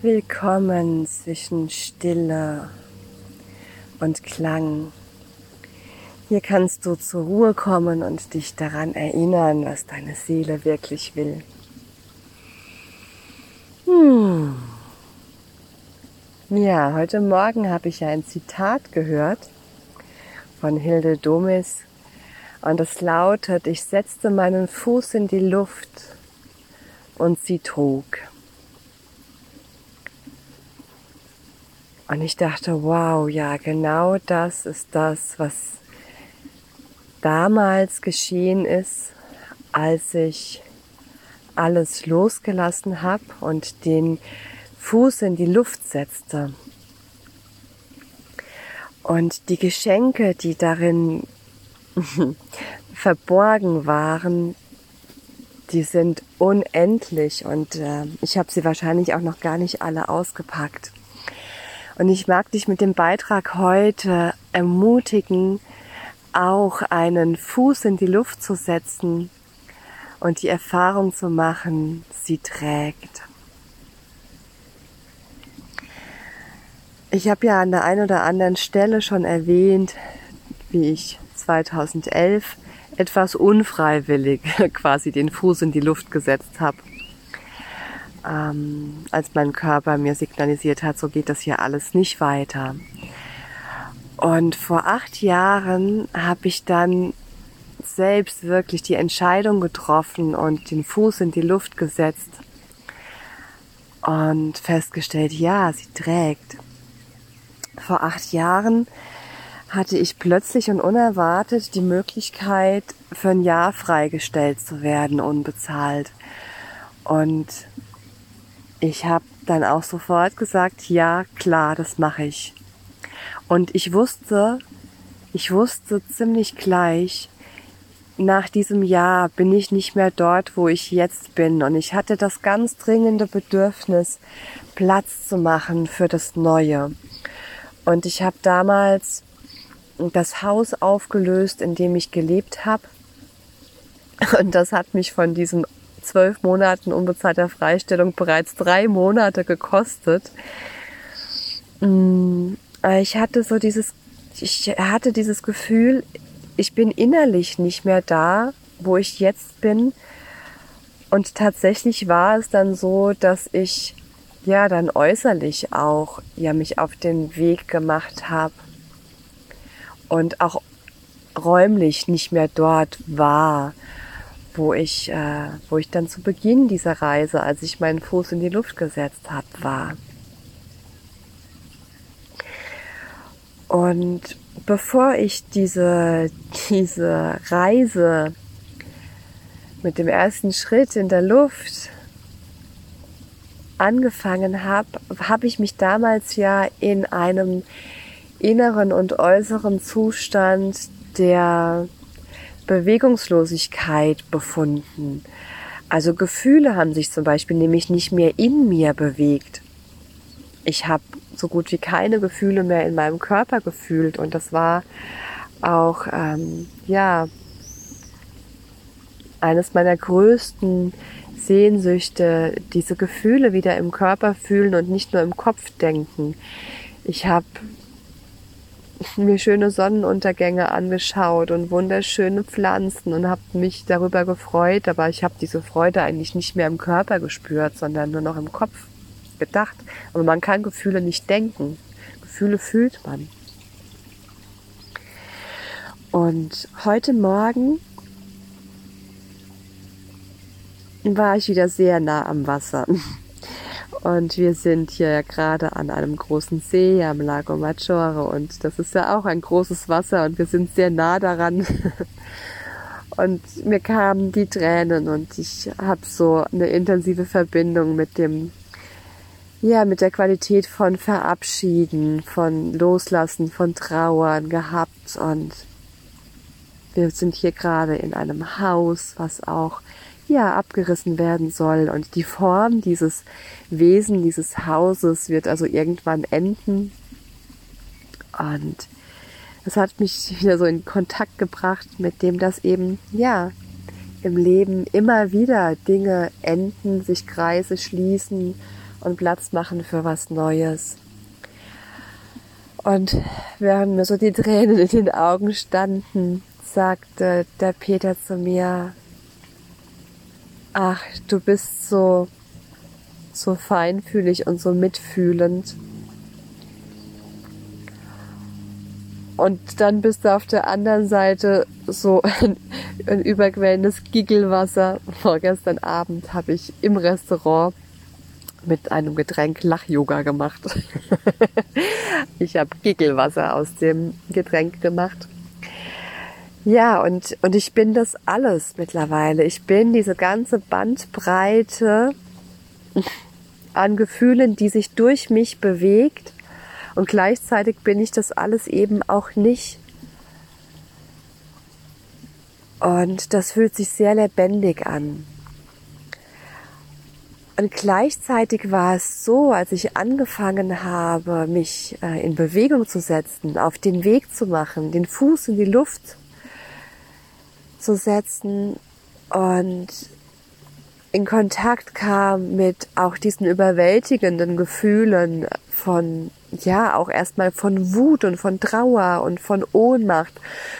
Willkommen zwischen Stille und Klang. Hier kannst du zur Ruhe kommen und dich daran erinnern, was deine Seele wirklich will. Hm. Ja, heute Morgen habe ich ein Zitat gehört von Hilde Domis und es lautet, ich setzte meinen Fuß in die Luft und sie trug. Und ich dachte, wow, ja, genau das ist das, was damals geschehen ist, als ich alles losgelassen habe und den Fuß in die Luft setzte. Und die Geschenke, die darin verborgen waren, die sind unendlich und äh, ich habe sie wahrscheinlich auch noch gar nicht alle ausgepackt. Und ich mag dich mit dem Beitrag heute ermutigen, auch einen Fuß in die Luft zu setzen und die Erfahrung zu machen, sie trägt. Ich habe ja an der einen oder anderen Stelle schon erwähnt, wie ich 2011 etwas unfreiwillig quasi den Fuß in die Luft gesetzt habe ähm, als mein Körper mir signalisiert hat, so geht das hier alles nicht weiter. Und vor acht Jahren habe ich dann selbst wirklich die Entscheidung getroffen und den Fuß in die Luft gesetzt und festgestellt, ja, sie trägt. Vor acht Jahren hatte ich plötzlich und unerwartet die Möglichkeit, für ein Jahr freigestellt zu werden, unbezahlt. Und ich habe dann auch sofort gesagt, ja, klar, das mache ich. Und ich wusste, ich wusste ziemlich gleich, nach diesem Jahr bin ich nicht mehr dort, wo ich jetzt bin. Und ich hatte das ganz dringende Bedürfnis, Platz zu machen für das Neue. Und ich habe damals das Haus aufgelöst, in dem ich gelebt habe. Und das hat mich von diesem zwölf Monaten unbezahlter Freistellung bereits drei Monate gekostet. Mm, ich hatte so dieses, ich hatte dieses Gefühl, ich bin innerlich nicht mehr da, wo ich jetzt bin. Und tatsächlich war es dann so, dass ich ja dann äußerlich auch ja mich auf den Weg gemacht habe und auch räumlich nicht mehr dort war wo ich, äh, wo ich dann zu Beginn dieser Reise, als ich meinen Fuß in die Luft gesetzt habe, war. Und bevor ich diese, diese Reise mit dem ersten Schritt in der Luft angefangen habe, habe ich mich damals ja in einem inneren und äußeren Zustand der Bewegungslosigkeit befunden. Also Gefühle haben sich zum Beispiel nämlich nicht mehr in mir bewegt. Ich habe so gut wie keine Gefühle mehr in meinem Körper gefühlt und das war auch ähm, ja eines meiner größten Sehnsüchte, diese Gefühle wieder im Körper fühlen und nicht nur im Kopf denken. Ich habe mir schöne Sonnenuntergänge angeschaut und wunderschöne Pflanzen und habe mich darüber gefreut, aber ich habe diese Freude eigentlich nicht mehr im Körper gespürt, sondern nur noch im Kopf gedacht. Aber man kann Gefühle nicht denken. Gefühle fühlt man. Und heute Morgen war ich wieder sehr nah am Wasser. Und wir sind hier gerade an einem großen See am Lago Maggiore und das ist ja auch ein großes Wasser und wir sind sehr nah daran. Und mir kamen die Tränen und ich habe so eine intensive Verbindung mit dem, ja, mit der Qualität von Verabschieden, von Loslassen, von Trauern gehabt. Und wir sind hier gerade in einem Haus, was auch ja, abgerissen werden soll. Und die Form dieses Wesen, dieses Hauses wird also irgendwann enden. Und es hat mich wieder so in Kontakt gebracht mit dem, dass eben, ja, im Leben immer wieder Dinge enden, sich Kreise schließen und Platz machen für was Neues. Und während mir so die Tränen in den Augen standen, sagte der Peter zu mir, ach, du bist so, so feinfühlig und so mitfühlend. Und dann bist du auf der anderen Seite so ein, ein überquellendes Giggelwasser. Vorgestern Abend habe ich im Restaurant mit einem Getränk Lach-Yoga gemacht. ich habe Giggelwasser aus dem Getränk gemacht. Ja, und, und ich bin das alles mittlerweile. Ich bin diese ganze Bandbreite an Gefühlen, die sich durch mich bewegt und gleichzeitig bin ich das alles eben auch nicht. Und das fühlt sich sehr lebendig an. Und gleichzeitig war es so, als ich angefangen habe, mich äh, in Bewegung zu setzen, auf den Weg zu machen, den Fuß in die Luft zu setzen und in Kontakt kam mit auch diesen überwältigenden Gefühlen von ja auch erstmal von Wut und von Trauer und von Ohnmacht.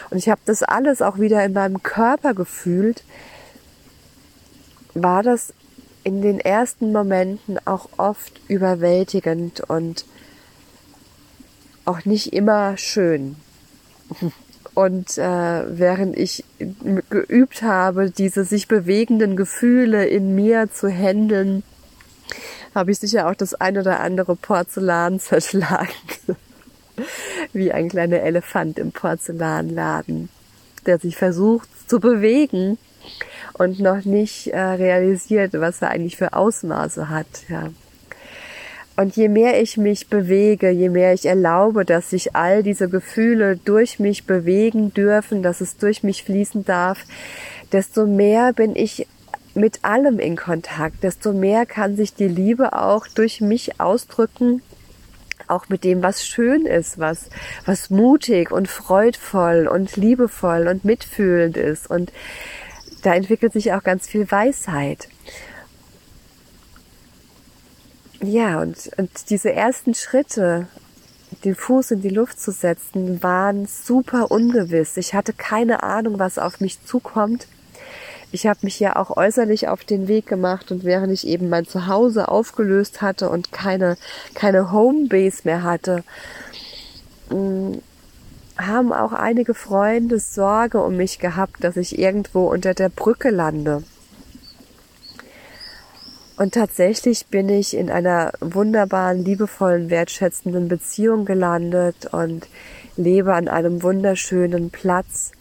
Und ich habe das alles auch wieder in meinem Körper gefühlt. War das in den ersten Momenten auch oft überwältigend und auch nicht immer schön. Und äh, während ich geübt habe, diese sich bewegenden Gefühle in mir zu handeln, habe ich sicher auch das ein oder andere Porzellan zerschlagen. Wie ein kleiner Elefant im Porzellanladen, der sich versucht zu bewegen und noch nicht äh, realisiert, was er eigentlich für Ausmaße hat. Ja. Und je mehr ich mich bewege, je mehr ich erlaube, dass sich all diese Gefühle durch mich bewegen dürfen, dass es durch mich fließen darf, desto mehr bin ich mit allem in Kontakt, desto mehr kann sich die Liebe auch durch mich ausdrücken, auch mit dem, was schön ist, was, was mutig und freudvoll und liebevoll und mitfühlend ist. Und da entwickelt sich auch ganz viel Weisheit. Ja, und, und diese ersten Schritte, den Fuß in die Luft zu setzen, waren super ungewiss. Ich hatte keine Ahnung, was auf mich zukommt. Ich habe mich ja auch äußerlich auf den Weg gemacht und während ich eben mein Zuhause aufgelöst hatte und keine, keine Homebase mehr hatte, mm, haben auch einige Freunde Sorge um mich gehabt, dass ich irgendwo unter der Brücke lande. Und tatsächlich bin ich in einer wunderbaren, liebevollen, wertschätzenden Beziehung gelandet und lebe an einem wunderschönen Platz,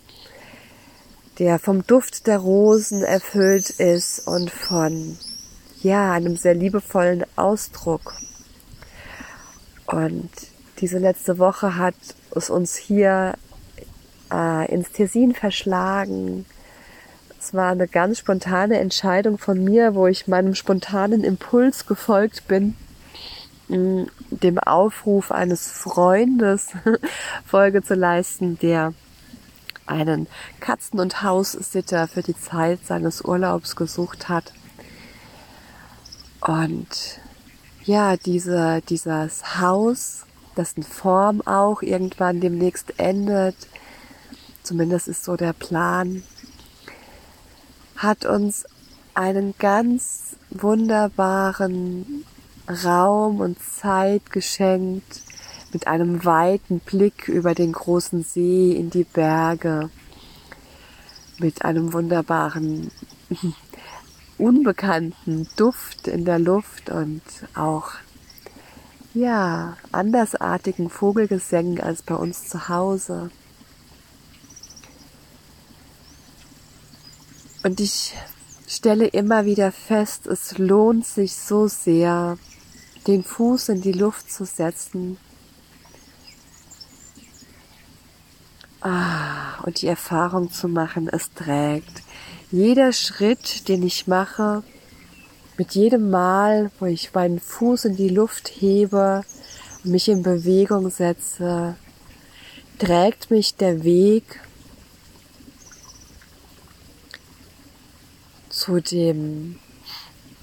der vom Duft der Rosen erfüllt ist und von, ja, einem sehr liebevollen Ausdruck. Und diese letzte Woche hat es uns hier äh, ins Tessin verschlagen, es war eine ganz spontane Entscheidung von mir, wo ich meinem spontanen Impuls gefolgt bin, mm, dem Aufruf eines Freundes Folge zu leisten, der einen Katzen- und Haussitter für die Zeit seines Urlaubs gesucht hat. Und ja, diese, dieses Haus, dessen Form auch irgendwann demnächst endet, zumindest ist so der Plan, hat uns einen ganz wunderbaren Raum und Zeit geschenkt mit einem weiten Blick über den großen See in die Berge, mit einem wunderbaren, unbekannten Duft in der Luft und auch ja, andersartigen Vogelgesängen als bei uns zu Hause. Und ich stelle immer wieder fest, es lohnt sich so sehr, den Fuß in die Luft zu setzen. Ah, und die Erfahrung zu machen, es trägt. Jeder Schritt, den ich mache, mit jedem Mal, wo ich meinen Fuß in die Luft hebe und mich in Bewegung setze, trägt mich der Weg zu dem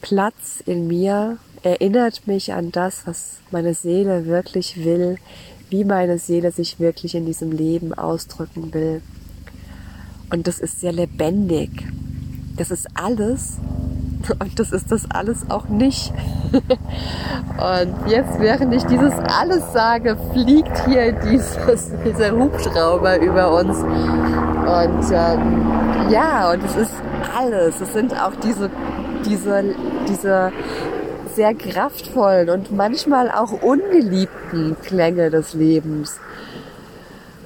Platz in mir, erinnert mich an das, was meine Seele wirklich will, wie meine Seele sich wirklich in diesem Leben ausdrücken will. Und das ist sehr lebendig. Das ist alles. Und das ist das alles auch nicht. Und jetzt, während ich dieses alles sage, fliegt hier dieses, dieser Hubschrauber über uns. Und ähm, ja, und es ist alles. Es sind auch diese, diese, diese sehr kraftvollen und manchmal auch ungeliebten Klänge des Lebens.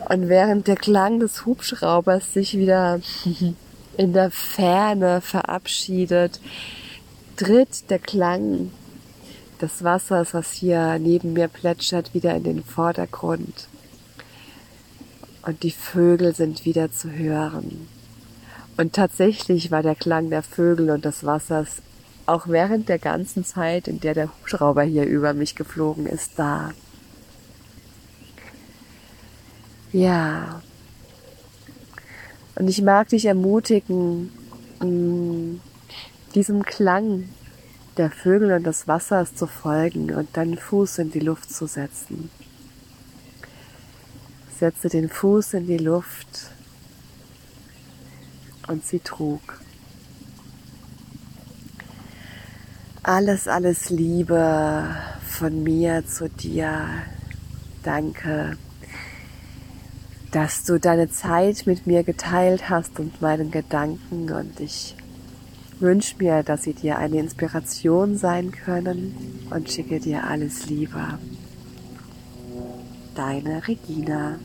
Und während der Klang des Hubschraubers sich wieder in der Ferne verabschiedet, tritt der Klang des Wassers, was hier neben mir plätschert, wieder in den Vordergrund. Und die Vögel sind wieder zu hören. Und tatsächlich war der Klang der Vögel und des Wassers auch während der ganzen Zeit, in der der Hubschrauber hier über mich geflogen ist, da. Ja. Und ich mag dich ermutigen, diesem Klang der Vögel und des Wassers zu folgen und deinen Fuß in die Luft zu setzen. Setze den Fuß in die Luft und sie trug. Alles, alles Liebe von mir zu dir. Danke, dass du deine Zeit mit mir geteilt hast und meinen Gedanken und ich wünsche mir, dass sie dir eine Inspiration sein können und schicke dir alles Liebe. Deine Regina.